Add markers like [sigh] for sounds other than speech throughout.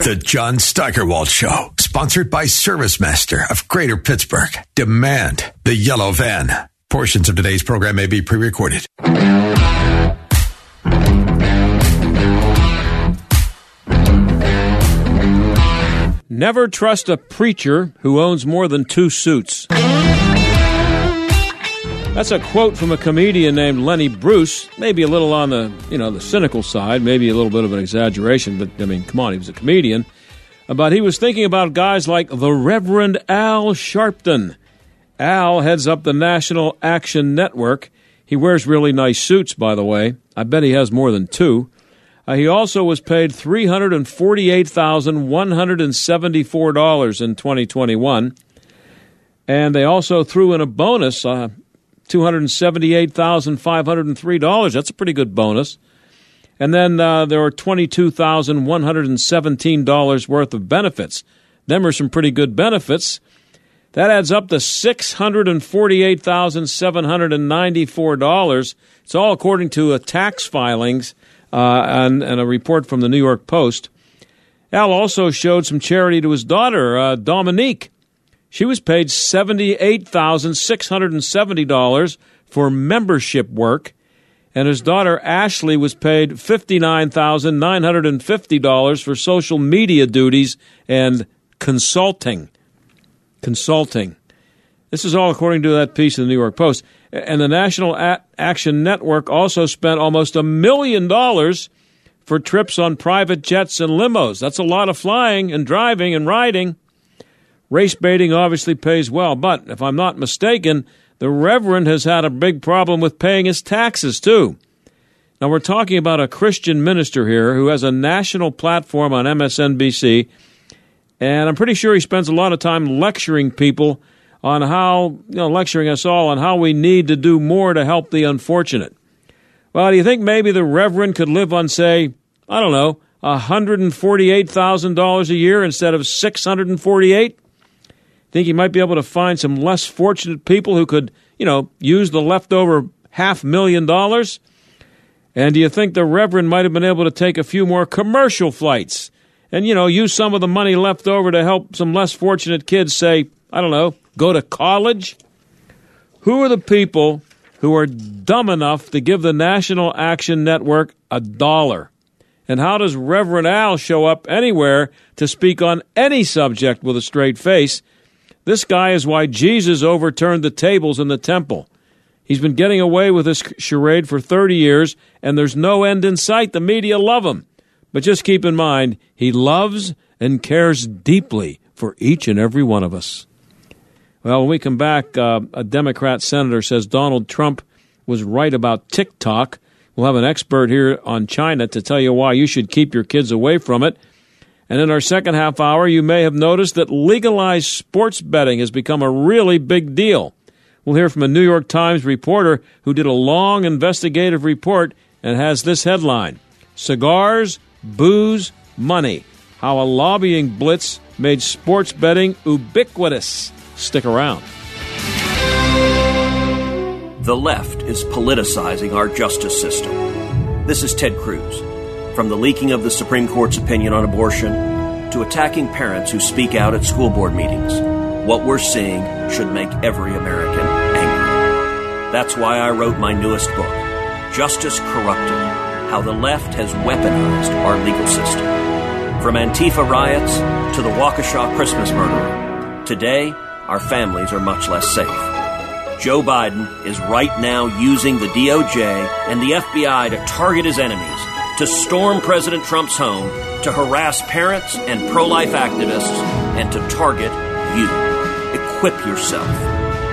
The John Steigerwald Show, sponsored by ServiceMaster of Greater Pittsburgh. Demand the yellow van. Portions of today's program may be pre recorded. Never trust a preacher who owns more than two suits. That's a quote from a comedian named Lenny Bruce. Maybe a little on the you know the cynical side, maybe a little bit of an exaggeration, but I mean, come on, he was a comedian. But he was thinking about guys like the Reverend Al Sharpton. Al heads up the National Action Network. He wears really nice suits, by the way. I bet he has more than two. Uh, he also was paid $348,174 in 2021. And they also threw in a bonus, uh, $278,503. That's a pretty good bonus. And then uh, there are $22,117 worth of benefits. Them are some pretty good benefits. That adds up to $648,794. It's all according to tax filings uh, and, and, a report from the New York Post. Al also showed some charity to his daughter, uh, Dominique. She was paid $78,670 for membership work, and his daughter Ashley was paid $59,950 for social media duties and consulting. Consulting. This is all according to that piece in the New York Post. And the National a- Action Network also spent almost a million dollars for trips on private jets and limos. That's a lot of flying and driving and riding. Race baiting obviously pays well, but if I'm not mistaken, the Reverend has had a big problem with paying his taxes, too. Now, we're talking about a Christian minister here who has a national platform on MSNBC, and I'm pretty sure he spends a lot of time lecturing people on how, you know, lecturing us all on how we need to do more to help the unfortunate. Well, do you think maybe the Reverend could live on, say, I don't know, $148,000 a year instead of 648? Think he might be able to find some less fortunate people who could, you know, use the leftover half million dollars? And do you think the Reverend might have been able to take a few more commercial flights and, you know, use some of the money left over to help some less fortunate kids, say, I don't know, go to college? Who are the people who are dumb enough to give the National Action Network a dollar? And how does Reverend Al show up anywhere to speak on any subject with a straight face? This guy is why Jesus overturned the tables in the temple. He's been getting away with this charade for 30 years, and there's no end in sight. The media love him. But just keep in mind, he loves and cares deeply for each and every one of us. Well, when we come back, uh, a Democrat senator says Donald Trump was right about TikTok. We'll have an expert here on China to tell you why you should keep your kids away from it. And in our second half hour, you may have noticed that legalized sports betting has become a really big deal. We'll hear from a New York Times reporter who did a long investigative report and has this headline Cigars, Booze, Money How a Lobbying Blitz Made Sports Betting Ubiquitous. Stick around. The left is politicizing our justice system. This is Ted Cruz. From the leaking of the Supreme Court's opinion on abortion to attacking parents who speak out at school board meetings, what we're seeing should make every American angry. That's why I wrote my newest book, Justice Corrupted How the Left Has Weaponized Our Legal System. From Antifa riots to the Waukesha Christmas murderer, today our families are much less safe. Joe Biden is right now using the DOJ and the FBI to target his enemies to storm President Trump's home, to harass parents and pro life activists, and to target you. Equip yourself.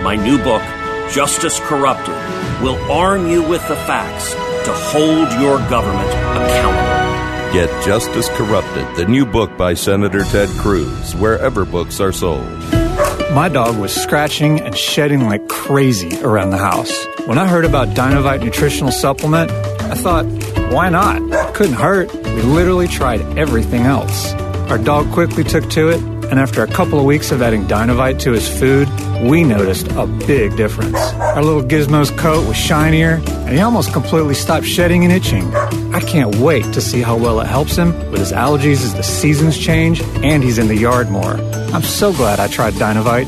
My new book, Justice Corrupted, will arm you with the facts to hold your government accountable. Get Justice Corrupted, the new book by Senator Ted Cruz, wherever books are sold. My dog was scratching and shedding like crazy around the house. When I heard about Dinovite nutritional supplement, I thought, why not? Couldn't hurt. We literally tried everything else. Our dog quickly took to it, and after a couple of weeks of adding Dinovite to his food, we noticed a big difference. Our little Gizmo's coat was shinier, and he almost completely stopped shedding and itching. I can't wait to see how well it helps him with his allergies as the seasons change and he's in the yard more. I'm so glad I tried Dinovite.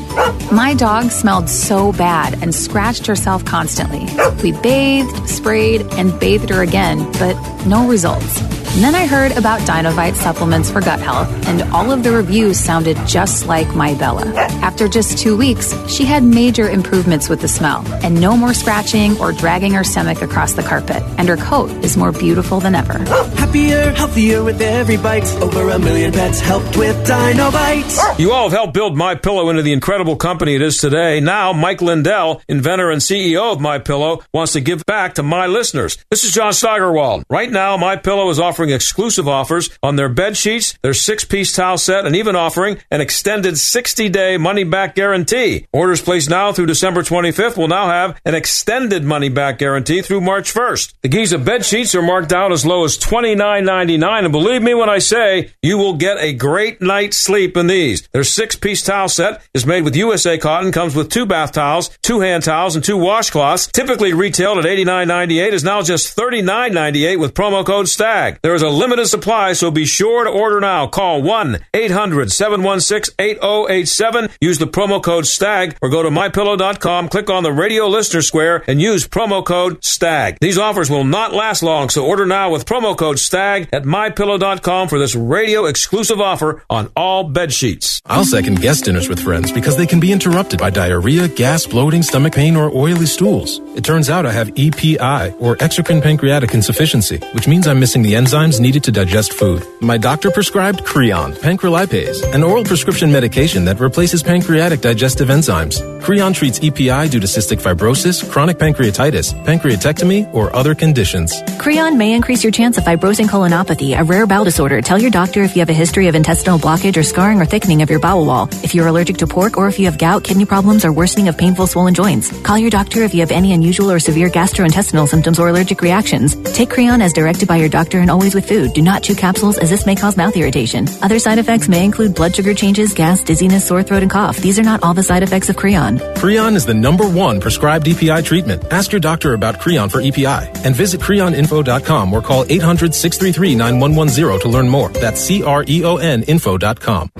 My dog smelled so bad and scratched herself constantly. We bathed, sprayed, and bathed her again, but no results. And then I heard about Dinovite supplements for gut health, and all of the reviews sounded just like my Bella. After just two weeks, she had major improvements with the smell, and no more scratching or dragging her stomach across the carpet, and her coat is more beautiful than ever. Happier, healthier with every bite. Over a million pets helped with Dinovite. You all have helped build My Pillow into the incredible company it is today. Now, Mike Lindell, inventor and CEO of My Pillow, wants to give back to my listeners. This is John Steigerwald. Right now, My Pillow is offering exclusive offers on their bed sheets, their six-piece towel set, and even offering an extended 60-day money-back guarantee. Orders placed now through December 25th will now have an extended money-back guarantee through March 1st. The Giza bed sheets are marked down as low as $29.99, and believe me when I say you will get a great night's sleep in these. Their six-piece towel set is made with USA cotton, comes with two bath towels, two hand towels, and two washcloths. Typically retailed at $89.98 is now just $39.98 with promo code STAG. There is a limited supply, so be sure to order now. Call 1 800 716 8087. Use the promo code STAG or go to mypillow.com, click on the radio listener square, and use promo code STAG. These offers will not last long, so order now with promo code STAG at mypillow.com for this radio exclusive offer on all bed sheets. I'll second guest dinners with friends because they can be interrupted by diarrhea, gas, bloating, stomach pain, or oily stools. It turns out I have EPI, or exocrine pancreatic insufficiency, which means I'm missing the enzyme enzymes needed to digest food. My doctor prescribed Creon, pancrelipase, an oral prescription medication that replaces pancreatic digestive enzymes. Creon treats EPI due to cystic fibrosis, chronic pancreatitis, pancreatectomy, or other conditions. Creon may increase your chance of fibrosing colonopathy, a rare bowel disorder. Tell your doctor if you have a history of intestinal blockage or scarring or thickening of your bowel wall. If you're allergic to pork or if you have gout, kidney problems, or worsening of painful swollen joints. Call your doctor if you have any unusual or severe gastrointestinal symptoms or allergic reactions. Take Creon as directed by your doctor and always with food. Do not chew capsules as this may cause mouth irritation. Other side effects may include blood sugar changes, gas, dizziness, sore throat, and cough. These are not all the side effects of Creon. Creon is the number one prescribed EPI treatment. Ask your doctor about Creon for EPI and visit creoninfo.com or call 800-633-9110 to learn more. That's C-R-E-O-N info.com.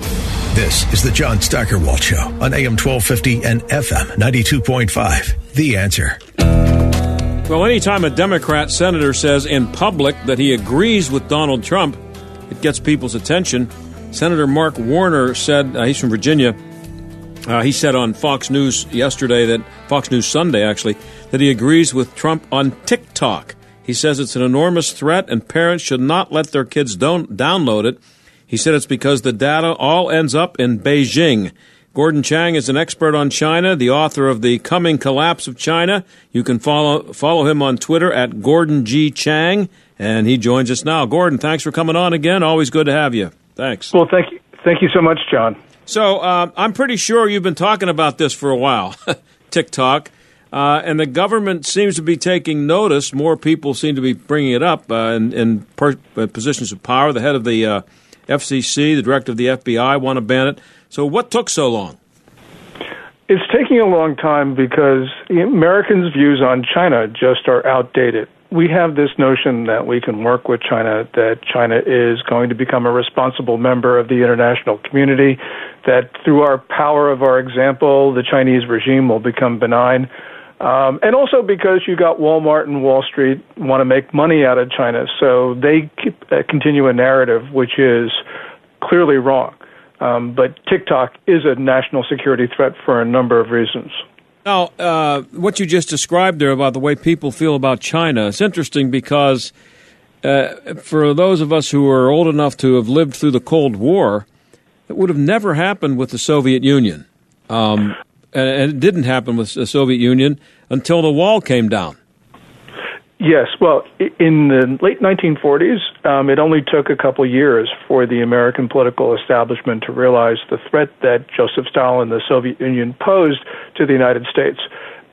This is the John Steigerwald Show on AM 1250 and FM 92.5. The answer. Well, anytime a Democrat senator says in public that he agrees with Donald Trump, it gets people's attention. Senator Mark Warner said, uh, he's from Virginia, uh, he said on Fox News yesterday that, Fox News Sunday actually, that he agrees with Trump on TikTok. He says it's an enormous threat and parents should not let their kids don't download it. He said it's because the data all ends up in Beijing. Gordon Chang is an expert on China, the author of The Coming Collapse of China. You can follow follow him on Twitter at Gordon G. Chang, and he joins us now. Gordon, thanks for coming on again. Always good to have you. Thanks. Well, thank you. Thank you so much, John. So uh, I'm pretty sure you've been talking about this for a while, [laughs] TikTok, uh, and the government seems to be taking notice. More people seem to be bringing it up uh, in, in per- uh, positions of power. The head of the uh, FCC, the director of the FBI, want to ban it. So what took so long? It's taking a long time because Americans' views on China just are outdated. We have this notion that we can work with China, that China is going to become a responsible member of the international community, that through our power of our example, the Chinese regime will become benign. Um, and also because you got Walmart and Wall Street want to make money out of China, so they keep, uh, continue a narrative which is clearly wrong. Um, but TikTok is a national security threat for a number of reasons. Now, uh, what you just described there about the way people feel about China, it's interesting because uh, for those of us who are old enough to have lived through the Cold War, it would have never happened with the Soviet Union. Um, and it didn't happen with the Soviet Union until the wall came down. Yes, well, in the late 1940s, um, it only took a couple years for the American political establishment to realize the threat that Joseph Stalin and the Soviet Union posed to the United States.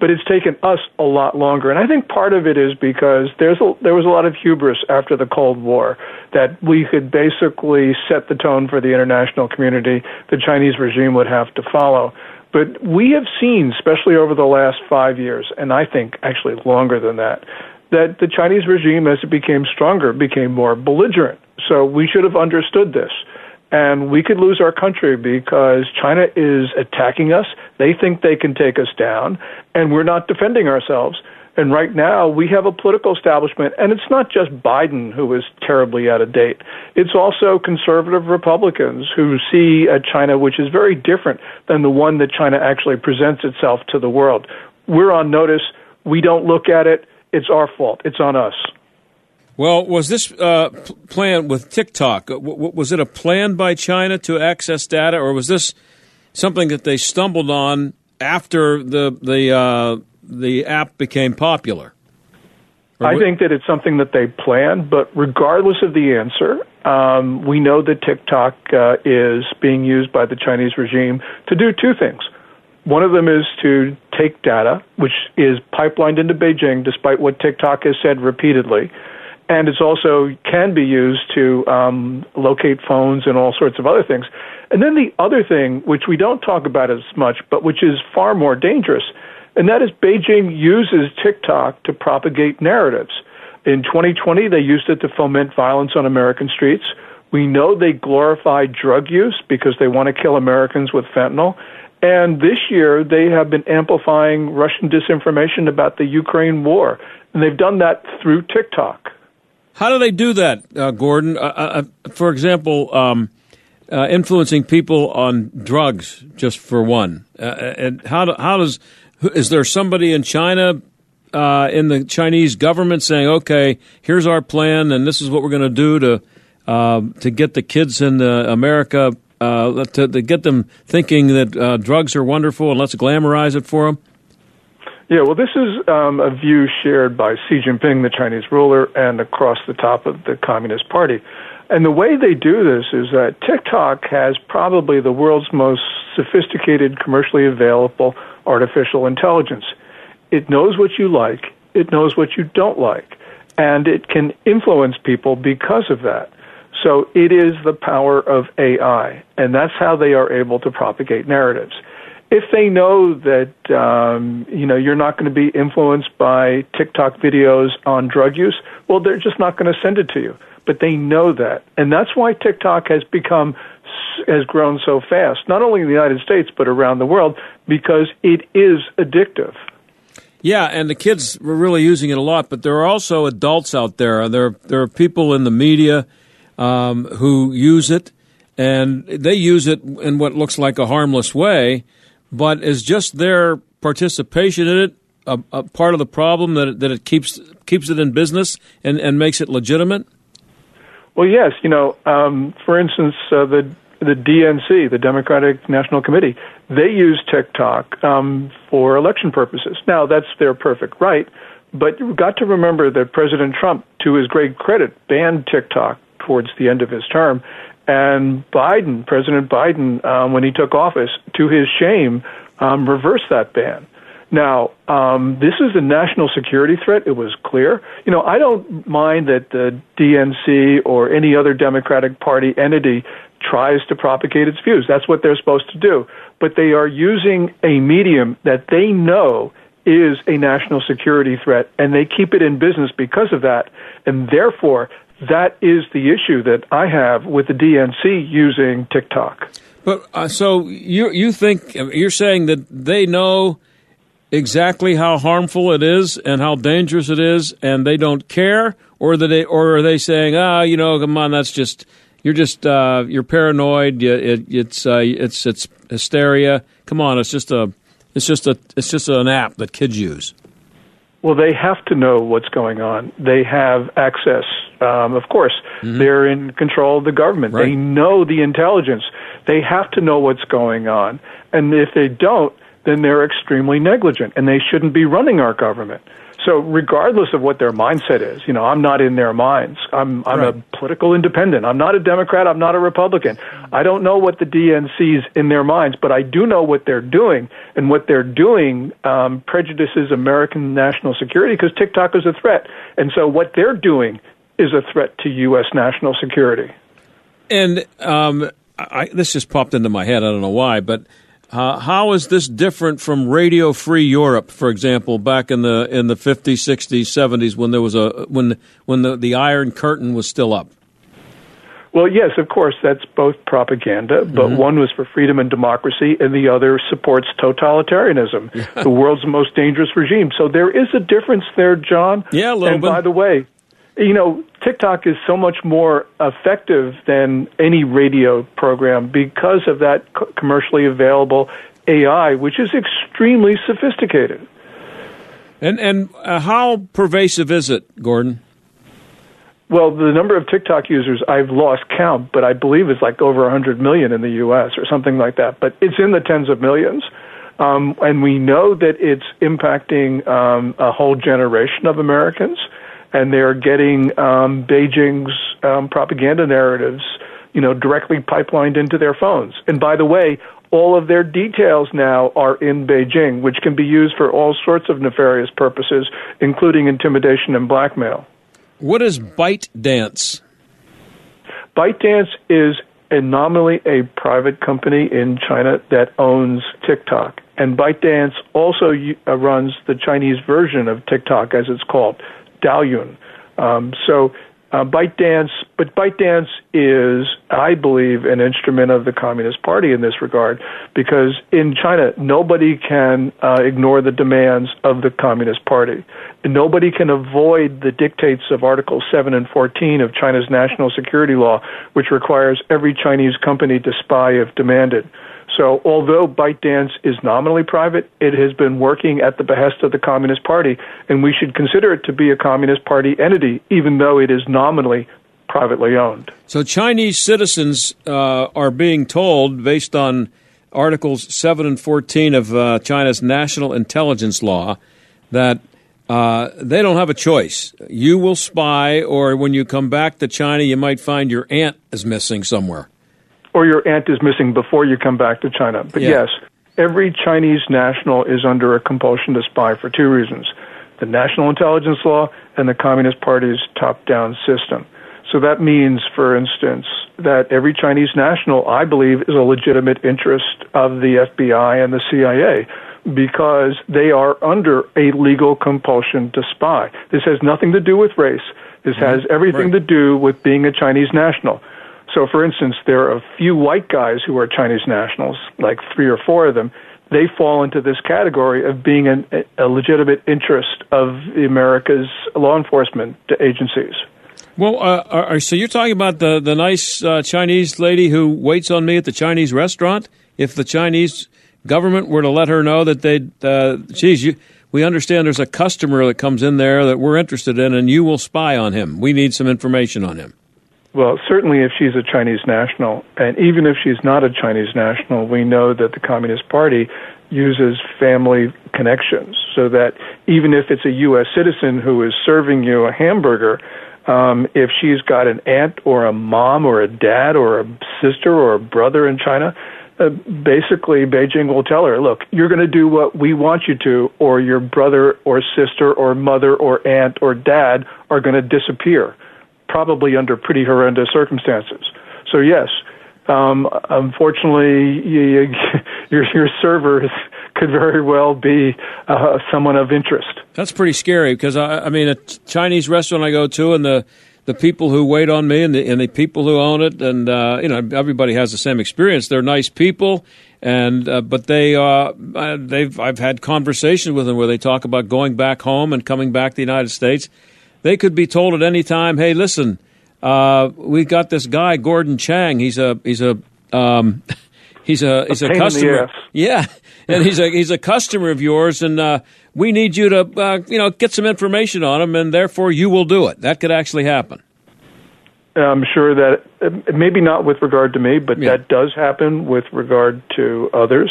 But it's taken us a lot longer, and I think part of it is because there's a, there was a lot of hubris after the Cold War that we could basically set the tone for the international community. The Chinese regime would have to follow. But we have seen, especially over the last five years, and I think actually longer than that, that the Chinese regime, as it became stronger, became more belligerent. So we should have understood this. And we could lose our country because China is attacking us. They think they can take us down, and we're not defending ourselves. And right now, we have a political establishment, and it's not just Biden who is terribly out of date. It's also conservative Republicans who see a China which is very different than the one that China actually presents itself to the world. We're on notice. We don't look at it it's our fault. It's on us. Well, was this uh, plan with TikTok? W- was it a plan by China to access data, or was this something that they stumbled on after the the uh, the app became popular? I think that it's something that they planned, but regardless of the answer, um, we know that TikTok uh, is being used by the Chinese regime to do two things. One of them is to take data, which is pipelined into Beijing, despite what TikTok has said repeatedly. And it's also can be used to um, locate phones and all sorts of other things. And then the other thing, which we don't talk about as much, but which is far more dangerous, and that is Beijing uses TikTok to propagate narratives. In 2020, they used it to foment violence on American streets. We know they glorify drug use because they want to kill Americans with fentanyl. And this year, they have been amplifying Russian disinformation about the Ukraine war. And they've done that through TikTok. How do they do that, uh, Gordon? Uh, uh, uh for example, um, uh, influencing people on drugs, just for one. Uh, and how, do, how does, is there somebody in China, in the Chinese government saying, okay, here's our plan and this is what we're going to do to, to get the kids in America uh, to, to, get them thinking that uh, drugs are wonderful and let's glamorize it for them? Yeah, well, this is um, a view shared by Xi Jinping, the Chinese ruler, and across the top of the Communist Party. And the way they do this is that TikTok has probably the world's most sophisticated, commercially available artificial intelligence. It knows what you like, it knows what you don't like, and it can influence people because of that. So it is the power of AI, and that's how they are able to propagate narratives. If they know that um, you know you're not going to be influenced by TikTok videos on drug use, well, they're just not going to send it to you. But they know that, and that's why TikTok has become has grown so fast, not only in the United States but around the world, because it is addictive. Yeah, and the kids were really using it a lot, but there are also adults out there. There, there are people in the media um, who use it, and they use it in what looks like a harmless way, but is just their participation in it a, a part of the problem that it, that it keeps keeps it in business and, and makes it legitimate? Well, yes. You know, um, for instance, uh, the the DNC, the Democratic National Committee, they use TikTok um, for election purposes. Now, that's their perfect right, but you've got to remember that President Trump, to his great credit, banned TikTok towards the end of his term. And Biden, President Biden, um, when he took office, to his shame, um, reversed that ban. Now, um, this is a national security threat. It was clear. You know, I don't mind that the DNC or any other Democratic Party entity tries to propagate its views. That's what they're supposed to do. But they are using a medium that they know is a national security threat, and they keep it in business because of that. And therefore, that is the issue that I have with the DNC using TikTok. But uh, so you you think you're saying that they know exactly how harmful it is and how dangerous it is, and they don't care, or that they or are they saying, ah, you know, come on, that's just you're just uh, you're paranoid. It, it's uh, it's it's hysteria. Come on, it's just a it's just a it's just an app that kids use. Well, they have to know what's going on. They have access. Um, of course, mm-hmm. they're in control of the government. Right. They know the intelligence. They have to know what's going on. And if they don't, then they're extremely negligent, and they shouldn't be running our government. So regardless of what their mindset is, you know, I'm not in their minds. I'm I'm Right. a political independent. I'm not a Democrat. I'm not a Republican. I don't know what the DNC's in their minds, but I do know what they're doing, and what they're doing um, prejudices American national security because TikTok is a threat, and so what they're doing is a threat to U.S. national security. And um, I, this just popped into my head. I don't know why, but uh, how is this different from Radio Free Europe, for example, back in the in the fifties, sixties, seventies, when there was a when when the, the Iron Curtain was still up? Well, yes, of course, that's both propaganda, but one was for freedom and democracy, and the other supports totalitarianism, the world's most dangerous regime. So there is a difference there, John. Yeah, a little and bit. by the way, you know, TikTok is so much more effective than any radio program because of that commercially available AI, which is extremely sophisticated. And and uh, how pervasive is it, Gordon? Well, the number of TikTok users I've lost count, but I believe is like over 100 million in the U.S. or something like that. But it's in the tens of millions, um, and we know that it's impacting um, a whole generation of Americans, and they're getting um, Beijing's um, propaganda narratives, you know, directly pipelined into their phones. And by the way, all of their details now are in Beijing, which can be used for all sorts of nefarious purposes, including intimidation and blackmail. What is Byte Dance? ByteDance is nominally a private company in China that owns TikTok. And ByteDance also uh, runs the Chinese version of TikTok, as it's called, Douyin. Um, so uh, ByteDance, but ByteDance is, I believe, an instrument of the Communist Party in this regard, because in China, nobody can uh, ignore the demands of the Communist Party. Nobody can avoid the dictates of Article 7 and 14 of China's national security law, which requires every Chinese company to spy if demanded. So, although ByteDance is nominally private, it has been working at the behest of the Communist Party, and we should consider it to be a Communist Party entity, even though it is nominally privately owned. So Chinese citizens uh, are being told, based on Articles 7 and 14 of uh, China's National Intelligence Law, that uh, they don't have a choice. You will spy, or when you come back to China, you might find your aunt is missing somewhere. Or your aunt is missing before you come back to China. But Yeah. yes, every Chinese national is under a compulsion to spy for two reasons the national intelligence law and the Communist Party's top down system. So that means, for instance, that every Chinese national, I believe, is a legitimate interest of the FBI and the CIA because they are under a legal compulsion to spy. This has nothing to do with race. This mm-hmm. has everything to do with being a Chinese national. So, for instance, there are a few white guys who are Chinese nationals, like three or four of them. They fall into this category of being an, a legitimate interest of America's law enforcement agencies. Well, uh, are, so you're talking about the the nice uh, Chinese lady who waits on me at the Chinese restaurant? If the Chinese government were to let her know that they, uh, geez, you, we understand there's a customer that comes in there that we're interested in, and you will spy on him. We need some information on him. Well, certainly if she's a Chinese national, and even if she's not a Chinese national, we know that the Communist Party uses family connections so that even if it's a U.S. citizen who is serving you a hamburger, um, if she's got an aunt or a mom or a dad or a sister or a brother in China, uh, basically Beijing will tell her, look, you're going to do what we want you to, or your brother or sister or mother or aunt or dad are going to disappear, probably under pretty horrendous circumstances. So, yes, um, unfortunately, you, [laughs] your, your servers could very well be uh, someone of interest. That's pretty scary because I, I mean, a Chinese restaurant I go to, and the the people who wait on me, and the and the people who own it, and uh, you know, everybody has the same experience. They're nice people, and uh, but they uh, they've I've had conversations with them where they talk about going back home and coming back to the United States. They could be told at any time, "Hey, listen, uh, we got this guy Gordon Chang. He's a he's a um, [laughs] he's a he's a, the customer. Yeah, [laughs] and he's a he's a customer of yours, and uh, we need you to uh, you know get some information on him, and therefore you will do it. That could actually happen. I'm sure that maybe not with regard to me, but that does happen with regard to others.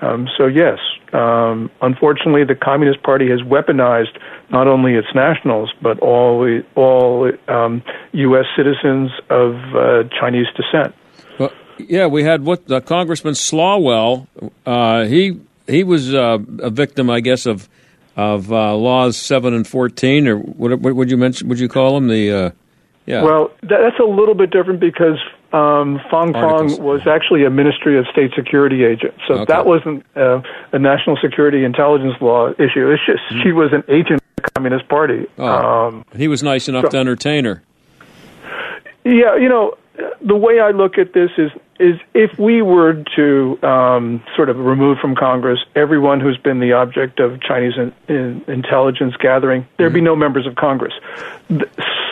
Um, so yes, Um, unfortunately, the Communist Party has weaponized not only its nationals but all all um, U.S. citizens of uh, Chinese descent. Well, yeah, we had what uh, Congressman Swalwell. Uh, he he was uh, a victim, I guess, of of uh, laws seven and fourteen, or what, what would you mention? Would you call them the? Uh, yeah. Well, that's a little bit different because um, Articles. Fang was actually a Ministry of State Security agent, so Okay. that wasn't uh, a national security intelligence law issue. It's just she was an agent of the Communist Party. Oh, Um, he was nice enough so- to entertain her. Yeah, you know, the way I look at this is is if we were to um, sort of remove from Congress everyone who's been the object of Chinese in, in intelligence gathering, there'd be no members of Congress. The,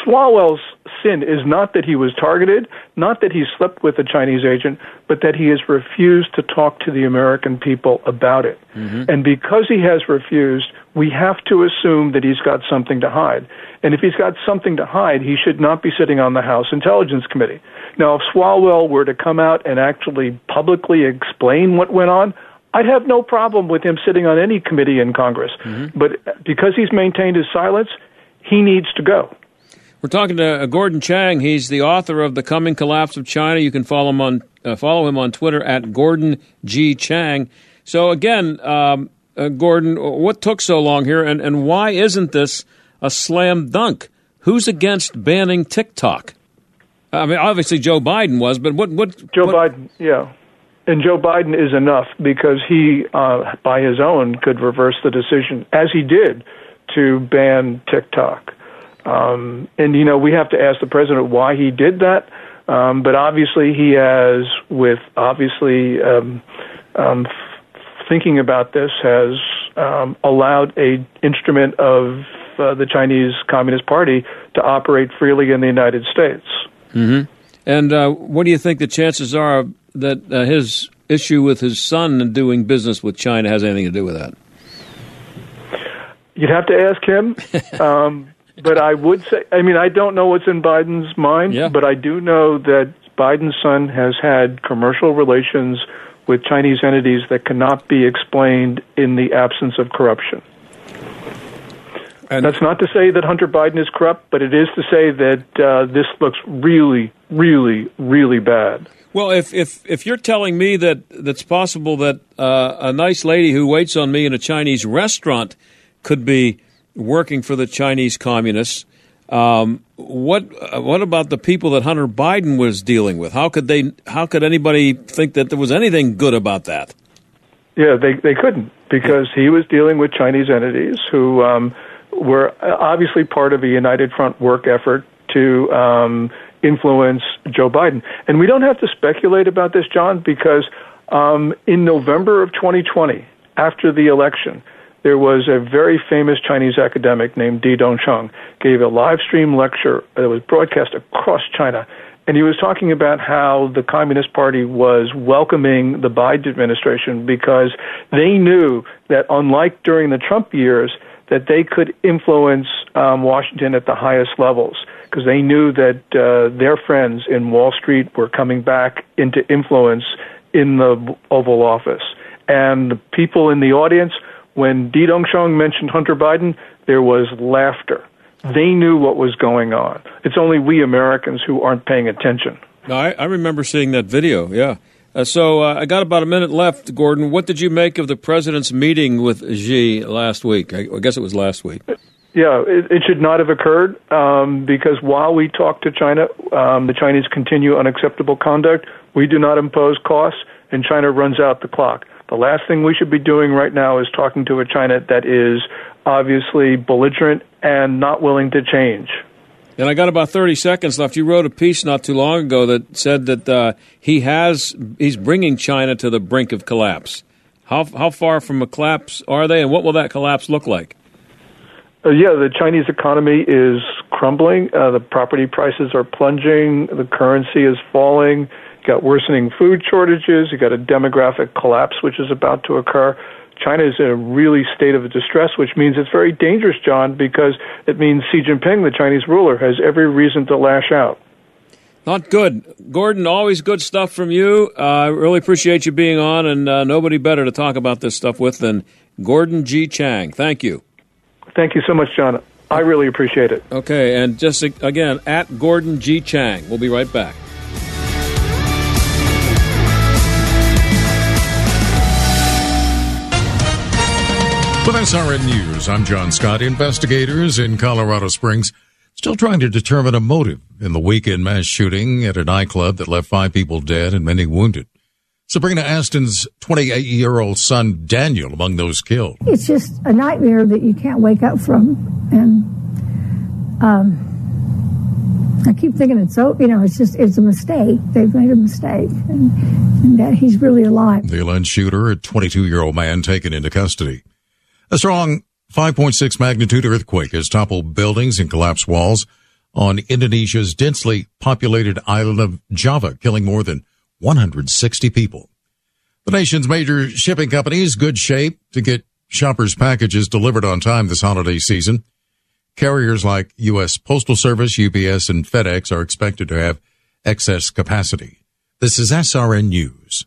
Swalwell's sin is not that he was targeted, not that he slept with a Chinese agent, but that he has refused to talk to the American people about it. Mm-hmm. And because he has refused, we have to assume that he's got something to hide. And if he's got something to hide, he should not be sitting on the House Intelligence Committee. Now, if Swalwell were to come out and actually publicly explain what went on, I'd have no problem with him sitting on any committee in Congress. Mm-hmm. But because he's maintained his silence, he needs to go. We're talking to uh, Gordon Chang. He's the author of The Coming Collapse of China. You can follow him on uh, follow him on Twitter at Gordon G Chang. So again, um, uh, Gordon, what took so long here, and, and why isn't this a slam dunk? Who's against banning TikTok? I mean, obviously Joe Biden was, but what? What? Joe what- Biden, yeah. And Joe Biden is enough because he, uh, by his own, could reverse the decision, as he did, to ban TikTok. Um, and, you know, we have to ask the president why he did that. Um, but obviously, he has, with obviously um, um, f- thinking about this, has um, allowed a instrument of uh, the Chinese Communist Party to operate freely in the United States. hmm And uh, what do you think the chances are that uh, his issue with his son and doing business with China has anything to do with that? You'd have to ask him. [laughs] um, but I would say, I mean, I don't know what's in Biden's mind, yeah. but I do know that Biden's son has had commercial relations with Chinese entities that cannot be explained in the absence of corruption. And That's not to say that Hunter Biden is corrupt, but it is to say that uh, this looks really, really, really bad. Well, if if if you're telling me that that's possible that uh, a nice lady who waits on me in a Chinese restaurant could be working for the Chinese communists, um, what uh, what about the people that Hunter Biden was dealing with? How could they? How could anybody think that there was anything good about that? Yeah, they they couldn't because he was dealing with Chinese entities who um, were obviously part of a United Front work effort to um, influence Joe Biden. And we don't have to speculate about this, John, because um, in November of 2020, after the election, there was a very famous Chinese academic named Di Dongsheng gave a live stream lecture that was broadcast across China. And he was talking about how the Communist Party was welcoming the Biden administration because they knew that, unlike during the Trump years, that they could influence um, Washington at the highest levels because they knew that uh, their friends in Wall Street were coming back into influence in the Oval Office. And the people in the audience, when Di Dongsheng mentioned Hunter Biden, there was laughter. They knew what was going on. It's only we Americans who aren't paying attention. No, I, I remember seeing that video. Yeah. Uh, so uh, I got about a minute left, Gordon. What did you make of the president's meeting with Xi last week? I, I guess it was last week. Yeah, it, it should not have occurred um, because while we talk to China, um, the Chinese continue unacceptable conduct. We do not impose costs, and China runs out the clock. The last thing we should be doing right now is talking to a China that is obviously belligerent and not willing to change. And I got about 30 seconds left. You wrote a piece not too long ago that said that uh, he has he's bringing China to the brink of collapse. How how far from a collapse are they, and what will that collapse look like? Uh, yeah, the Chinese economy is crumbling. Uh, the property prices are plunging. The currency is falling. You got worsening food shortages. You got a demographic collapse, which is about to occur. China is in a really state of distress, which means it's very dangerous, John, because it means Xi Jinping, the Chinese ruler, has every reason to lash out. Not good. Gordon, always good stuff from you. Uh, I really appreciate you being on, and uh, nobody better to talk about this stuff with than Gordon G. Chang. Thank you. Thank you so much, John. I really appreciate it. Okay, and just again, at Gordon G. Chang. We'll be right back. With SRN News, I'm John Scott. Investigators in Colorado Springs still trying to determine a motive in the weekend mass shooting at a nightclub that left five people dead and many wounded. Sabrina Aston's 28 year old son, Daniel, among those killed. It's just a nightmare that you can't wake up from. And um, I keep thinking it's so, you know, it's just, it's a mistake. They've made a mistake. And, and that he's really alive. The alleged shooter, a 22 year old man, taken into custody. A strong 5.6 magnitude earthquake has toppled buildings and collapsed walls on Indonesia's densely populated island of Java, killing more than 160 people. The nation's major shipping companies good shape to get shoppers' packages delivered on time this holiday season. Carriers like U.S. Postal Service, UPS, and FedEx are expected to have excess capacity. This is SRN News.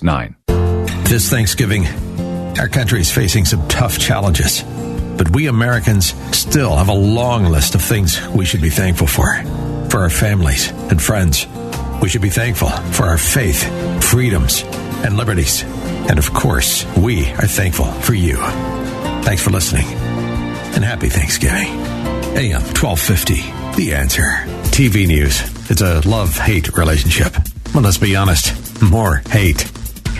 1569. This Thanksgiving, our country is facing some tough challenges, but we Americans still have a long list of things we should be thankful for. For our families and friends, we should be thankful for our faith, freedoms, and liberties. And of course, we are thankful for you. Thanks for listening, and happy Thanksgiving. AM 1250, The Answer. TV news. It's a love hate relationship. Well, let's be honest, more hate.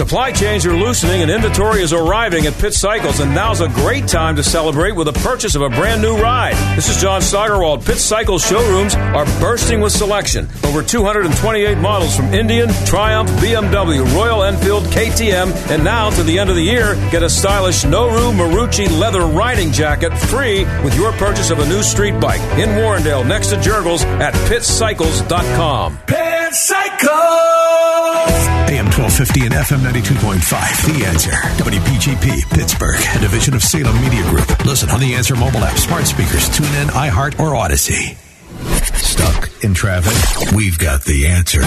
Supply chains are loosening and inventory is arriving at Pitt Cycles, and now's a great time to celebrate with the purchase of a brand new ride. This is John Steigerwald. Pitt Cycles showrooms are bursting with selection. Over 228 models from Indian, Triumph, BMW, Royal Enfield, KTM, and now to the end of the year, get a stylish Noru Marucci leather riding jacket free with your purchase of a new street bike in Warrendale next to Jergel's at pittcycles.com. Pitt Cycles! AM 1250 and FM 92.5. The Answer. WPGP, Pittsburgh, a division of Salem Media Group. Listen on the Answer mobile app, smart speakers, tune in, iHeart, or Audacy. Stuck in traffic? We've got the answer.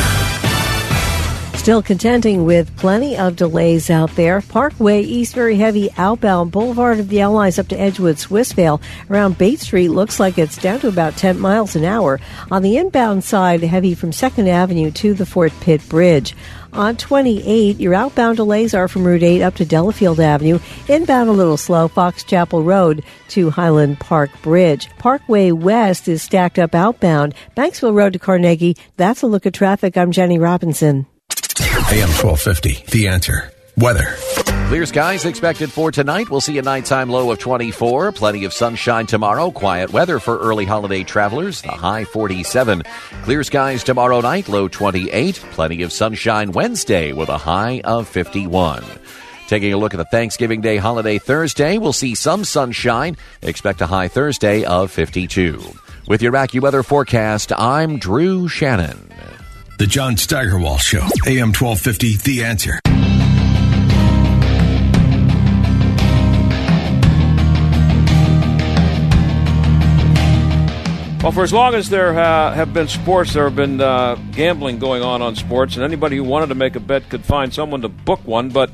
Still contending with plenty of delays out there. Parkway East very heavy outbound. Boulevard of the Allies up to Edgewood, Swissvale. Around Bate Street looks like it's down to about 10 miles an hour. On the inbound side, heavy from 2nd Avenue to the Fort Pitt Bridge. On 28, your outbound delays are from Route 8 up to Delafield Avenue. Inbound a little slow, Fox Chapel Road to Highland Park Bridge. Parkway West is stacked up outbound. Banksville Road to Carnegie. That's a look at traffic. I'm Jenny Robinson. AM 1250, The Answer. Weather. Clear skies expected for tonight. We'll see a nighttime low of 24. Plenty of sunshine tomorrow. Quiet weather for early holiday travelers. The high 47. Clear skies tomorrow night. Low 28. Plenty of sunshine Wednesday with a high of 51. Taking a look at the Thanksgiving Day holiday Thursday, we'll see some sunshine. Expect a high Thursday of 52. With your AccuWeather forecast, I'm Drew Shannon. The John Steigerwald Show, AM 1250, The Answer. Well, for as long as there uh, have been sports, there have been uh, gambling going on on sports, and anybody who wanted to make a bet could find someone to book one. But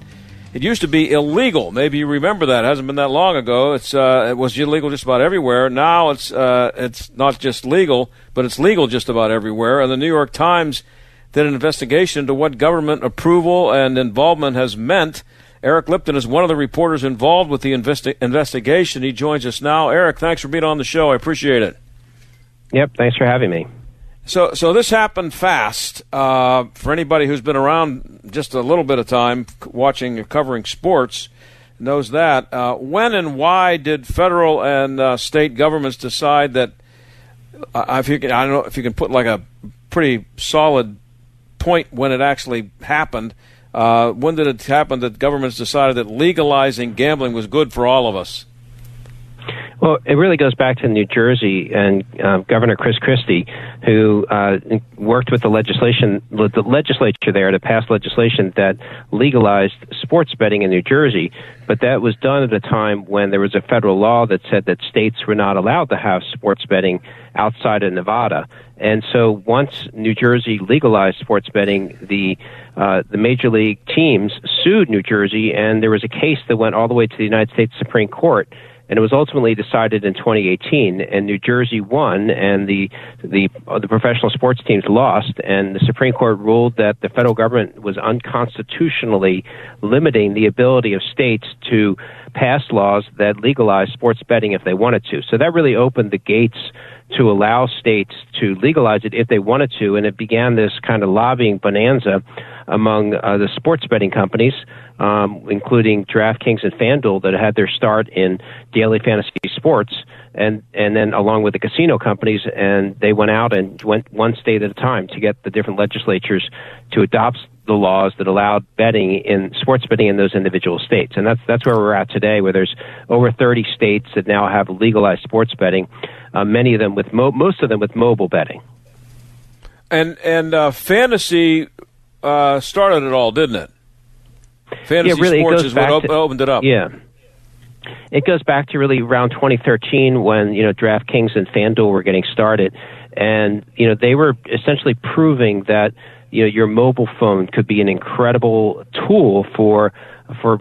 it used to be illegal. Maybe you remember that. It hasn't been that long ago. It's uh, it was illegal just about everywhere. Now it's uh, it's not just legal, but it's legal just about everywhere. And the New York Times did an investigation into what government approval and involvement has meant. Eric Lipton is one of the reporters involved with the investi- investigation. He joins us now. Eric, thanks for being on the show. I appreciate it. Yep, thanks for having me. So, so this happened fast. Uh, for anybody who's been around just a little bit of time watching or covering sports, knows that. Uh, when and why did federal and uh, state governments decide that? Uh, if you can, I don't know if you can put like a pretty solid point when it actually happened. Uh, when did it happen that governments decided that legalizing gambling was good for all of us? Well, it really goes back to New Jersey and uh, Governor Chris Christie, who uh, worked with the legislation, the legislature there to pass legislation that legalized sports betting in New Jersey. But that was done at a time when there was a federal law that said that states were not allowed to have sports betting outside of Nevada. And so once New Jersey legalized sports betting, the uh, the major league teams sued New Jersey, and there was a case that went all the way to the United States Supreme Court and it was ultimately decided in 2018. And New Jersey won, and the the uh, the professional sports teams lost, and the Supreme Court ruled that the federal government was unconstitutionally limiting the ability of states to pass laws that legalize sports betting if they wanted to. So that really opened the gates to allow states to legalize it if they wanted to, and it began this kind of lobbying bonanza among uh, the sports betting companies, um, including DraftKings and FanDuel, that had their start in daily fantasy sports, and and then along with the casino companies, and they went out and went one state at a time to get the different legislatures to adopt the laws that allowed betting in sports betting in those individual states. And that's that's where we're at today, where there's over 30 states that now have legalized sports betting. Uh, many of them with mo- most of them with mobile betting. And and uh, fantasy uh, started it all, didn't it? Fantasy yeah, really, sports is what op- to, opened it up. Yeah. It goes back to really around 2013 when you know DraftKings and FanDuel were getting started, and you know they were essentially proving that you know your mobile phone could be an incredible tool for for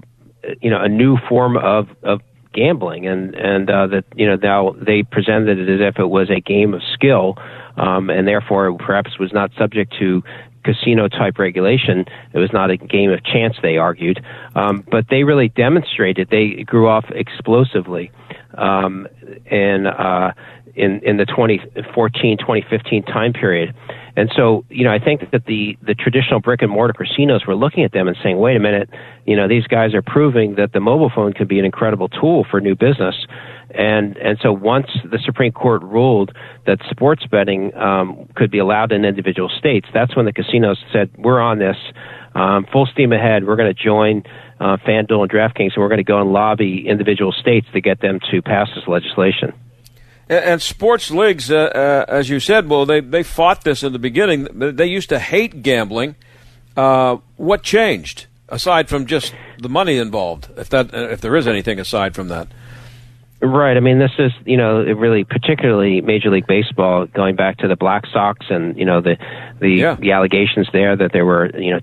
you know a new form of of gambling and and uh, that you know now they presented it as if it was a game of skill um, and therefore perhaps was not subject to casino type regulation. It was not a game of chance, they argued. Um, but they really demonstrated they grew off explosively. Um, uh, in in the 2014 2015 time period. And so, you know, I think that the, the traditional brick and mortar casinos were looking at them and saying, wait a minute, you know, these guys are proving that the mobile phone could be an incredible tool for new business. And, and so once the Supreme Court ruled that sports betting um, could be allowed in individual states, that's when the casinos said, we're on this. Um, full steam ahead. We're going to join uh, FanDuel and DraftKings, and we're going to go and lobby individual states to get them to pass this legislation. And, sports leagues, uh, uh, as you said, well, they they fought this in the beginning. They used to hate gambling. Uh, what changed aside from just the money involved? If that, if there is anything aside from that. Right. I mean, this is you know really particularly Major League Baseball going back to the Black Sox and you know the the, yeah. the allegations there that there were you know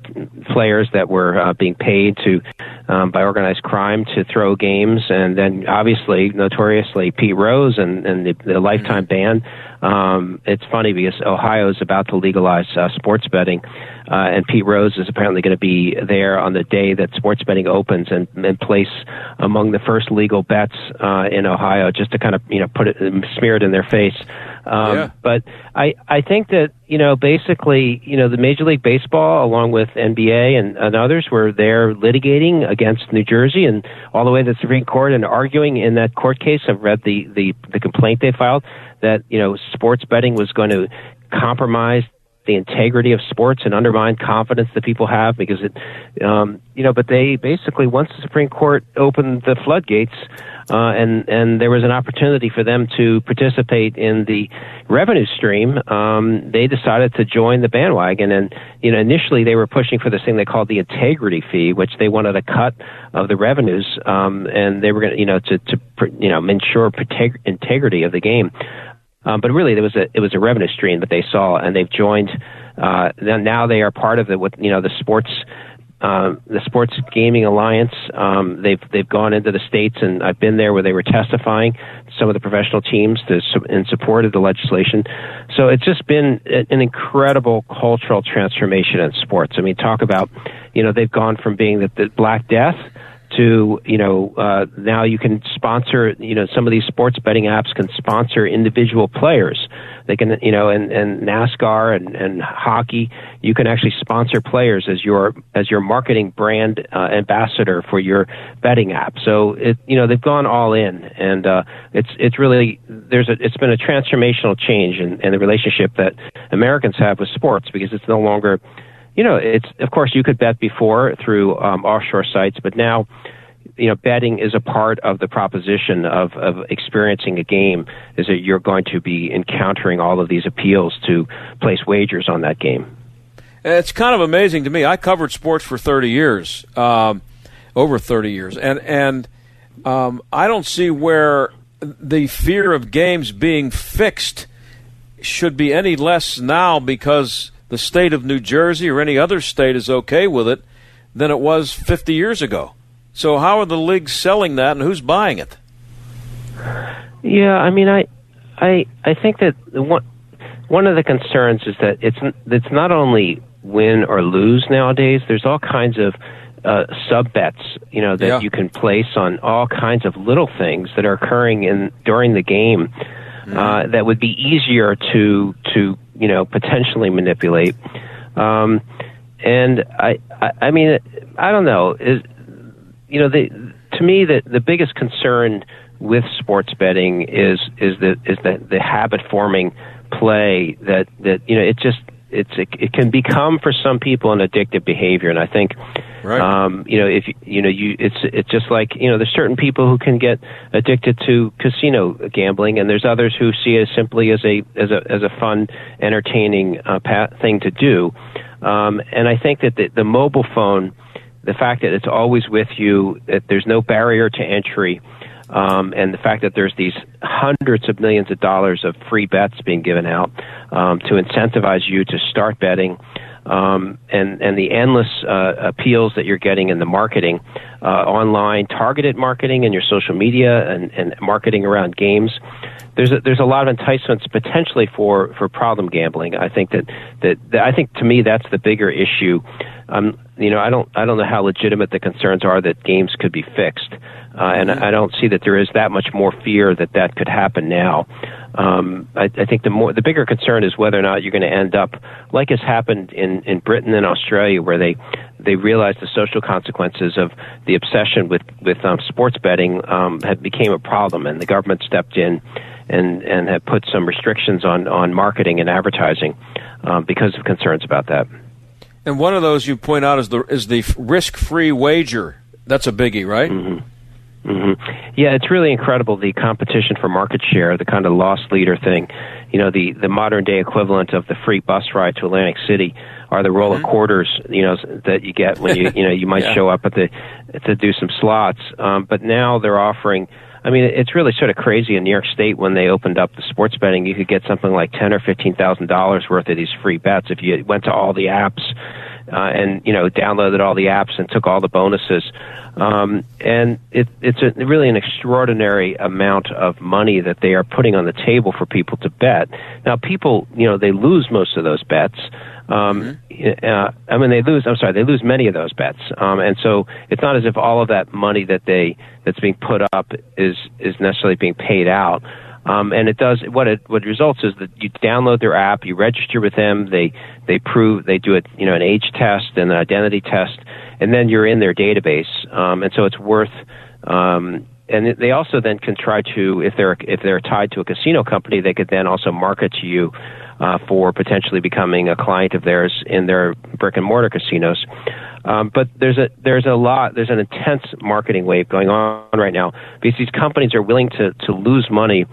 players that were uh, being paid to um, by organized crime to throw games, and then obviously notoriously Pete Rose and and the, the lifetime ban. Um, it's funny because Ohio is about to legalize uh, sports betting. Uh, and Pete Rose is apparently going to be there on the day that sports betting opens and, and place among the first legal bets uh, in Ohio, just to kind of you know put it smear it in their face. Um, Yeah. But I, I think that, you know, basically, you know, the Major League Baseball, along with NBA and, and others, were there litigating against New Jersey and all the way to the Supreme Court and arguing in that court case. I've read the, the, the complaint they filed that, you know, sports betting was going to compromise the integrity of sports and undermine confidence that people have because it, um, you know, but they basically, once the Supreme Court opened the floodgates, uh, and and there was an opportunity for them to participate in the revenue stream. Um, they decided to join the bandwagon, and you know initially they were pushing for this thing they called the integrity fee, which they wanted a cut of the revenues, um, and they were going to you know to to you know ensure integrity of the game. Um, but really, was a it was a revenue stream that they saw, and they've joined. Uh, now they are part of the you know the sports uh, the Sports Gaming Alliance. Um, they've they've gone into the states, and I've been there where they were testifying some of the professional teams to, in support of the legislation. So it's just been an incredible cultural transformation in sports. I mean, talk about you know they've gone from being the, the Black Death to you know uh, now you can sponsor you know some of these sports betting apps can sponsor individual players. They can you know and, and NASCAR and, and hockey you can actually sponsor players as your as your marketing brand uh, ambassador for your betting app. So it you know they've gone all in and uh, it's it's really there's a it's been a transformational change in, in the relationship that Americans have with sports because it's no longer you know, it's of course you could bet before through um, offshore sites, but now, you know, betting is a part of the proposition of of experiencing a game. Is that you're going to be encountering all of these appeals to place wagers on that game. It's kind of amazing to me. I covered sports for 30 years, um, over 30 years, and and um, I don't see where the fear of games being fixed should be any less now because the state of New Jersey or any other state is okay with it than it was 50 years ago. So how are the leagues selling that, and who's buying it? Yeah, I mean, I, I, I think that one one of the concerns is that it's it's not only win or lose nowadays. There's all kinds of uh, sub bets, you know, that Yeah. you can place on all kinds of little things that are occurring in during the game uh, that would be easier to to you know potentially manipulate. Um, and I, I, I mean, I don't know. Is you know, the to me the the biggest concern with sports betting is is the is the the habit forming play that that you know it just it's it, it can become for some people an addictive behavior and I think Right. um you know if you- you know you it's it's just like you know there's certain people who can get addicted to casino gambling and there's others who see it simply as a as a as a fun entertaining uh, pa- thing to do um and I think that the, the mobile phone the fact that it's always with you, that there's no barrier to entry, um, and the fact that there's these hundreds of millions of dollars of free bets being given out um, to incentivize you to start betting, um, and and the endless uh, appeals that you're getting in the marketing, uh, online targeted marketing and your social media and, and marketing around games. There's a, there's a lot of enticements potentially for, for problem gambling. I think that, that, that I think to me that's the bigger issue. Um, you know, I don't I don't know how legitimate the concerns are that games could be fixed, uh, and I don't see that there is that much more fear that that could happen now. Um, I, I think the more the bigger concern is whether or not you're going to end up like has happened in, in Britain and Australia, where they they realized the social consequences of the obsession with with um, sports betting um, had became a problem, and the government stepped in and and have put some restrictions on on marketing and advertising um, because of concerns about that. And one of those you point out is the is the risk-free wager. That's a biggie, right? Hmm Yeah, it's really incredible the competition for market share, the kind of loss leader thing. You know, the the modern day equivalent of the free bus ride to Atlantic City are the roll of quarters. You know that you get when you you know you might [laughs] Yeah. show up at the to do some slots. Um, but now they're offering. I mean, it's really sort of crazy in New York State when they opened up the sports betting. You could get something like ten or fifteen thousand dollars worth of these free bets if you went to all the apps uh, and you know downloaded all the apps and took all the bonuses. Um, and it, it's a, really an extraordinary amount of money that they are putting on the table for people to bet. Now, people, you know, they lose most of those bets. Um, uh, I mean, they lose. I'm sorry, they lose many of those bets, um, and so it's not as if all of that money that they that's being put up is is necessarily being paid out. Um, and it does what it what results is that you download their app, you register with them, they they prove they do it you know an age test and an identity test, and then you're in their database. Um, and so it's worth. Um, and they also then can try to if they're if they're tied to a casino company, they could then also market to you uh, for potentially becoming a client of theirs in their brick and mortar casinos. Um, but there's a there's a lot there's an intense marketing wave going on right now because these companies are willing to to lose money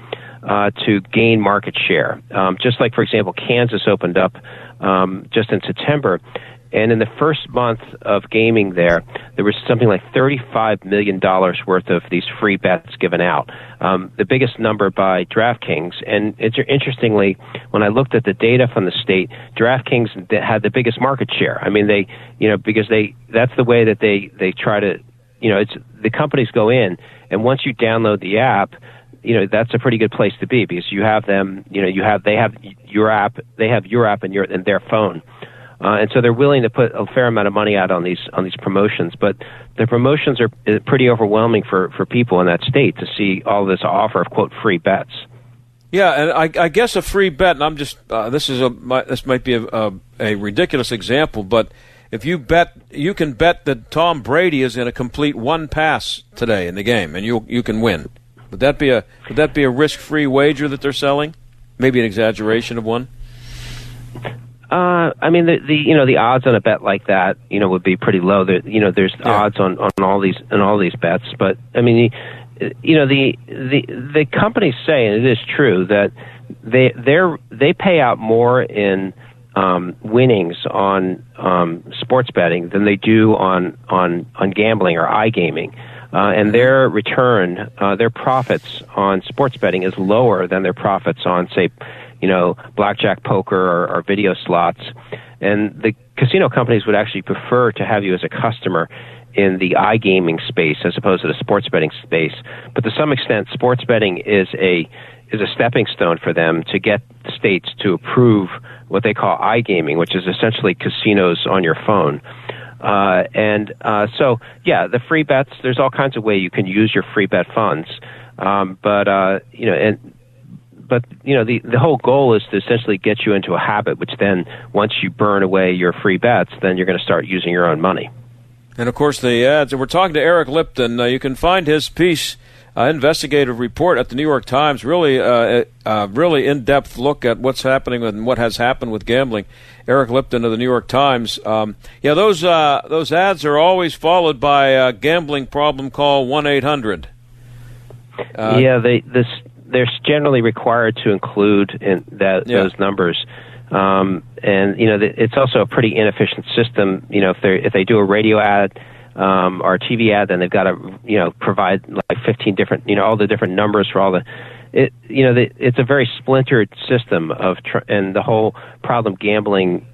uh, to gain market share. Um, just like for example, Kansas opened up um, just in September, and in the first month of gaming there, there was something like $35 million worth of these free bets given out. Um, the biggest number by DraftKings. And it's, interestingly, when I looked at the data from the state, DraftKings had the biggest market share. I mean, they, you know, because they, that's the way that they, they try to, you know, it's, the companies go in, and once you download the app, you know that's a pretty good place to be because you have them you know you have they have your app they have your app in your in their phone uh, and so they're willing to put a fair amount of money out on these on these promotions. But the promotions are uh, pretty overwhelming for, for people in that state to see all this offer of quote free bets. Yeah, and I, I guess a free bet, and I'm just uh, this is a my, this might be a, a, a ridiculous example, but if you bet, you can bet that Tom Brady is going to complete one pass today in the game, and you you can win. Would that be a would that be a risk free wager that they're selling? Maybe an exaggeration of one. Uh, I mean, the, the you know the odds on a bet like that, you know, would be pretty low. There, you know, there's yeah. odds on on all these on all these bets, but I mean, the, you know, the the the companies say, and it is true that they they're they pay out more in um, winnings on um, sports betting than they do on on on gambling or iGaming. Uh, and their return, uh, their profits on sports betting is lower than their profits on, say, you know, blackjack poker or, or video slots. And the casino companies would actually prefer to have you as a customer in the iGaming space as opposed to the sports betting space. But to some extent, sports betting is a is a stepping stone for them to get states to approve what they call iGaming, which is essentially casinos on your phone. Uh, and uh, so, yeah, the free bets. There's all kinds of way you can use your free bet funds. Um, but uh, you know, and but you know the the whole goal is to essentially get you into a habit which then once you burn away your free bets then you're going to start using your own money and of course the ads we're talking to eric lipton uh, you can find his piece uh, investigative report at the New York Times. Really, uh, uh, really in-depth look at what's happening and what has happened with gambling. Eric Lipton of the New York Times. Um, yeah, those uh, those ads are always followed by a gambling problem call one eight hundred. Uh, yeah, they this they're generally required to include in that yeah. those numbers. Um, and you know, it's also a pretty inefficient system. You know, if they if they do a radio ad um, or a TV ad, then they've got to you know provide like 15 different you know all the different numbers for all the. It you know the, it's a very splintered system of tr- and the whole problem gambling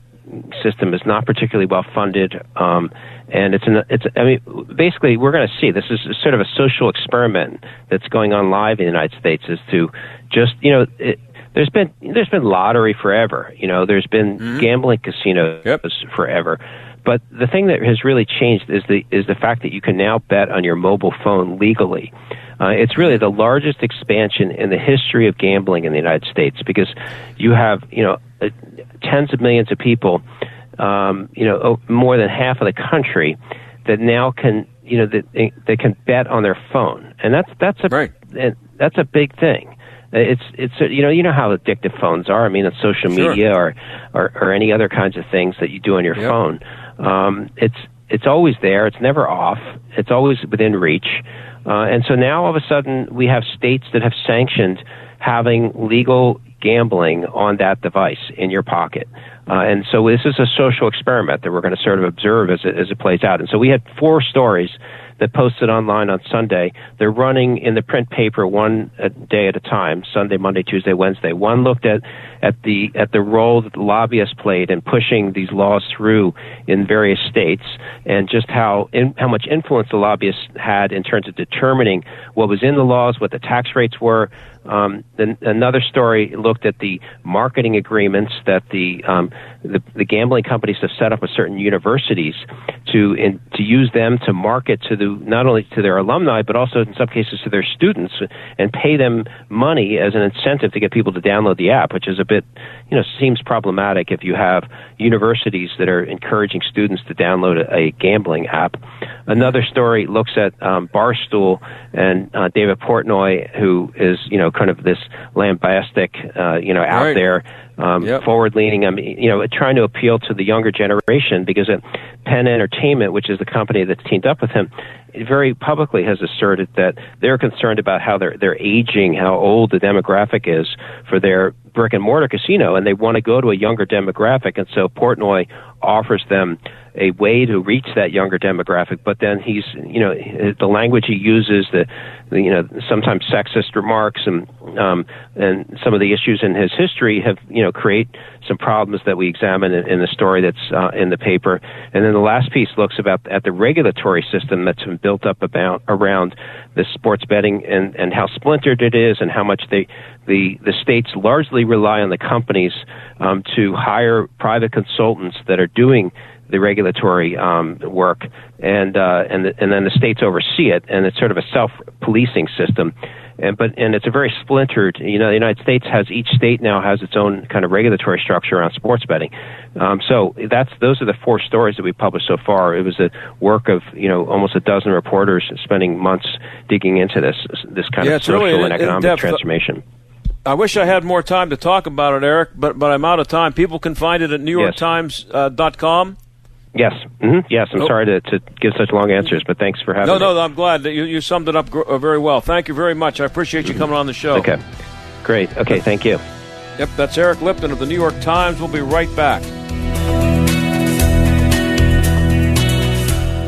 system is not particularly well funded. Um, and it's an, it's I mean basically we're going to see this is sort of a social experiment that's going on live in the United States is to just you know it, there's been there's been lottery forever you know there's been mm-hmm. gambling casinos yep. forever but the thing that has really changed is the is the fact that you can now bet on your mobile phone legally. Uh, it's really the largest expansion in the history of gambling in the United States because you have you know uh, tens of millions of people um, you know, more than half of the country that now can, you know, that they, they can bet on their phone, and that's that's a right. that's a big thing. It's it's you know you know how addictive phones are. I mean, it's social sure. media or, or or any other kinds of things that you do on your yep. phone. Um, it's it's always there. It's never off. It's always within reach. Uh, and so now all of a sudden we have states that have sanctioned having legal gambling on that device in your pocket. Uh, and so this is a social experiment that we're going to sort of observe as it, as it plays out. And so we had four stories that posted online on Sunday. They're running in the print paper one uh, day at a time, Sunday, Monday, Tuesday, Wednesday. One looked at, at the, at the role that the lobbyists played in pushing these laws through in various states and just how, in, how much influence the lobbyists had in terms of determining what was in the laws, what the tax rates were, um, then another story looked at the marketing agreements that the, um, the, the gambling companies have set up with certain universities to in, to use them to market to the not only to their alumni but also in some cases to their students and pay them money as an incentive to get people to download the app, which is a bit, you know, seems problematic if you have universities that are encouraging students to download a, a gambling app. Another story looks at um, Barstool and uh, David Portnoy, who is, you know, kind of this lambastic, uh, you know, out Right. there um, Yep. forward leaning. I mean, you know, trying to appeal to the younger generation because uh, Penn Entertainment, which is the company that's teamed up with him, very publicly has asserted that they're concerned about how they're they're aging, how old the demographic is for their brick and mortar casino, and they want to go to a younger demographic. And so Portnoy offers them a way to reach that younger demographic. But then he's, you know, the language he uses, the, the you know, sometimes sexist remarks, and um, and some of the issues in his history have, you know, create some problems that we examine in, in the story that's uh, in the paper. And then the last piece looks about at the regulatory system that's been built up about around the sports betting and and how splintered it is, and how much they the the states largely rely on the companies um, to hire private consultants that are doing the regulatory um, work, and uh, and the, and then the states oversee it, and it's sort of a self policing system. And but and it's a very splintered. You know, the United States has each state now has its own kind of regulatory structure around sports betting. Um, so that's those are the four stories that we published so far. It was a work of you know almost a dozen reporters spending months digging into this this kind Yeah, of social really and economic transformation. I wish I had more time to talk about it, Eric, but but I'm out of time. People can find it at NewYorkTimes.com. Yes. hmm Yes. I'm Oh. sorry to, to give such long answers, but thanks for having me. No, me. no, I'm glad that you, you summed it up gr- uh, very well. Thank you very much. I appreciate you coming on the show. Okay. Great. Okay. Thank you. Yep, that's Eric Lipton of the New York Times. We'll be right back.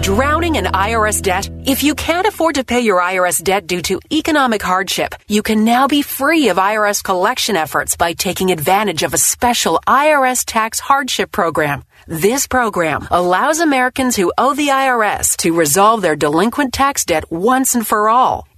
Drowning in IRS debt? If you can't afford to pay your IRS debt due to economic hardship, you can now be free of IRS collection efforts by taking advantage of a special IRS tax hardship program. This program allows Americans who owe the IRS to resolve their delinquent tax debt once and for all.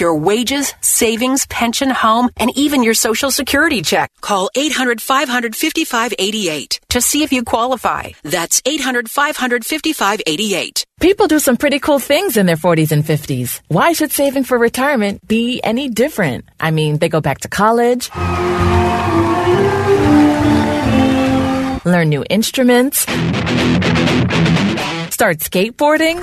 your wages, savings, pension, home, and even your social security check. Call 800 500 5588 to see if you qualify. That's 800 500 5588. People do some pretty cool things in their 40s and 50s. Why should saving for retirement be any different? I mean, they go back to college, learn new instruments, start skateboarding.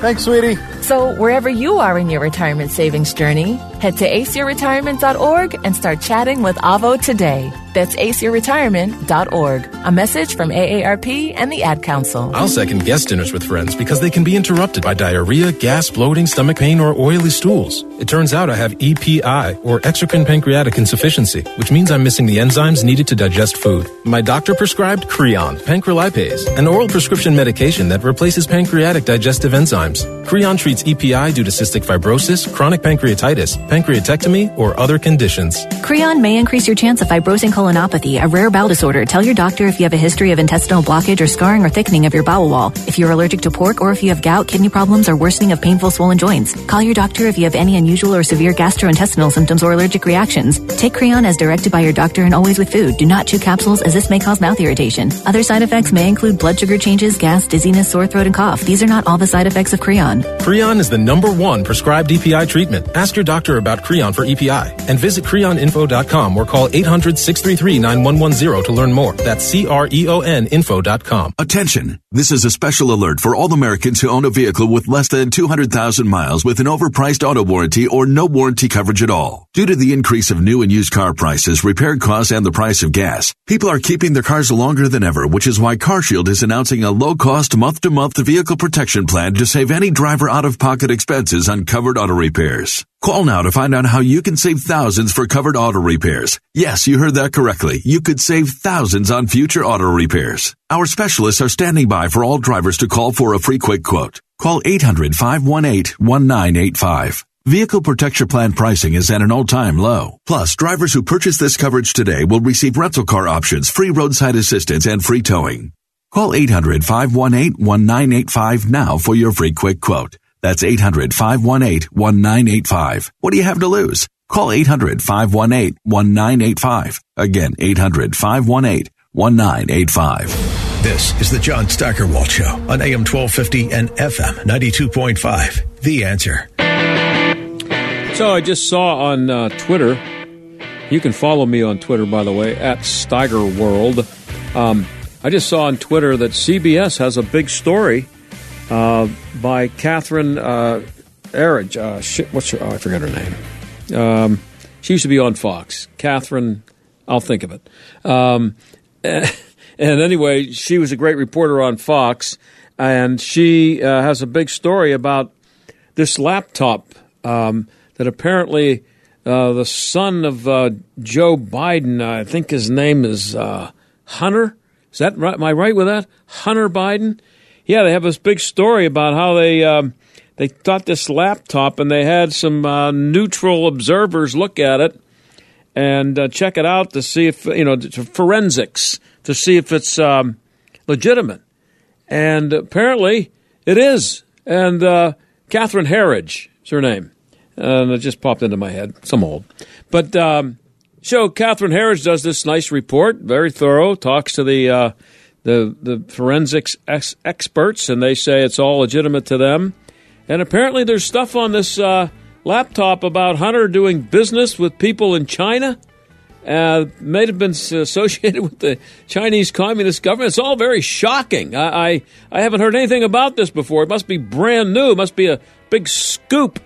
Thanks, sweetie. So, wherever you are in your retirement savings journey, head to aceyourretirement.org and start chatting with Avo today. That's aceyourretirement.org. A message from AARP and the Ad Council. I'll second guest dinners with friends because they can be interrupted by diarrhea, gas, bloating, stomach pain, or oily stools. It turns out I have EPI, or exocrine pancreatic insufficiency, which means I'm missing the enzymes needed to digest food. My doctor prescribed Creon, pancrelipase, an oral prescription medication that replaces pancreatic digestive enzymes. Creon treats EPI due to cystic fibrosis, chronic pancreatitis, pancreatectomy, or other conditions. Creon may increase your chance of fibrosing colonopathy, a rare bowel disorder. Tell your doctor if you have a history of intestinal blockage or scarring or thickening of your bowel wall. If you're allergic to pork or if you have gout, kidney problems, or worsening of painful swollen joints. Call your doctor if you have any unusual or severe gastrointestinal symptoms or allergic reactions. Take Creon as directed by your doctor and always with food. Do not chew capsules as this may cause mouth irritation. Other side effects may include blood sugar changes, gas, dizziness, sore throat, and cough. These are not all the side effects of Creon. Creon is the number one prescribed EPI treatment. Ask your doctor about Creon for EPI and visit creoninfo.com or call 800 635 833 9110 to learn more. That's C R E O N info.com. Attention! This is a special alert for all Americans who own a vehicle with less than 200,000 miles with an overpriced auto warranty or no warranty coverage at all. Due to the increase of new and used car prices, repair costs, and the price of gas, people are keeping their cars longer than ever, which is why CarShield is announcing a low-cost month-to-month vehicle protection plan to save any driver out-of-pocket expenses on covered auto repairs. Call now to find out how you can save thousands for covered auto repairs. Yes, you heard that correctly. You could save thousands on future auto repairs. Our specialists are standing by for all drivers to call for a free quick quote. Call 800-518-1985. Vehicle Protection Plan pricing is at an all-time low. Plus, drivers who purchase this coverage today will receive rental car options, free roadside assistance, and free towing. Call 800-518-1985 now for your free quick quote. That's 800-518-1985. What do you have to lose? Call 800-518-1985. Again, 800-518-1985. This is the John Steigerwald Show on AM 1250 and FM 92.5. The answer. So I just saw on uh, Twitter, you can follow me on Twitter, by the way, at Steigerworld. Um, I just saw on Twitter that CBS has a big story uh, by Catherine uh. Uh, shit, what's her? Oh, I forgot her name. Um, she used to be on Fox. Catherine, I'll think of it. Um, [laughs] and, anyway, she was a great reporter on Fox, and she uh, has a big story about this laptop um, that apparently uh, the son of uh, Joe Biden, I think his name is uh, Hunter. Is that right? Am I right with that? Hunter Biden. Yeah, they have this big story about how they um, they got this laptop and they had some uh, neutral observers look at it and uh, check it out to see if you know forensics to see if it's um, legitimate. And apparently it is. And uh, Catherine Herridge is her name. And it just popped into my head. Some old. But um, so Catherine Herridge does this nice report, very thorough, talks to the uh, the the forensics ex- experts, and they say it's all legitimate to them. And apparently, there's stuff on this uh, laptop about Hunter doing business with people in China. Uh, may have been associated [laughs] with the Chinese Communist government. It's all very shocking. I, I, I haven't heard anything about this before. It must be brand new. It must be a big scoop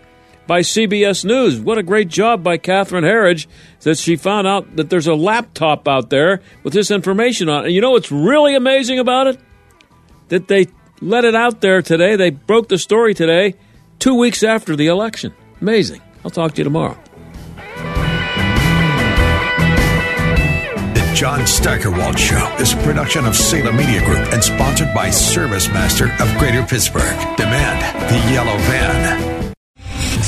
by CBS News. What a great job by Catherine Herridge that she found out that there's a laptop out there with this information on it. And you know what's really amazing about it? That they let it out there today. They broke the story today, two weeks after the election. Amazing. I'll talk to you tomorrow. The John Steigerwald Show is a production of Salem Media Group and sponsored by Service Master of Greater Pittsburgh. Demand the yellow van.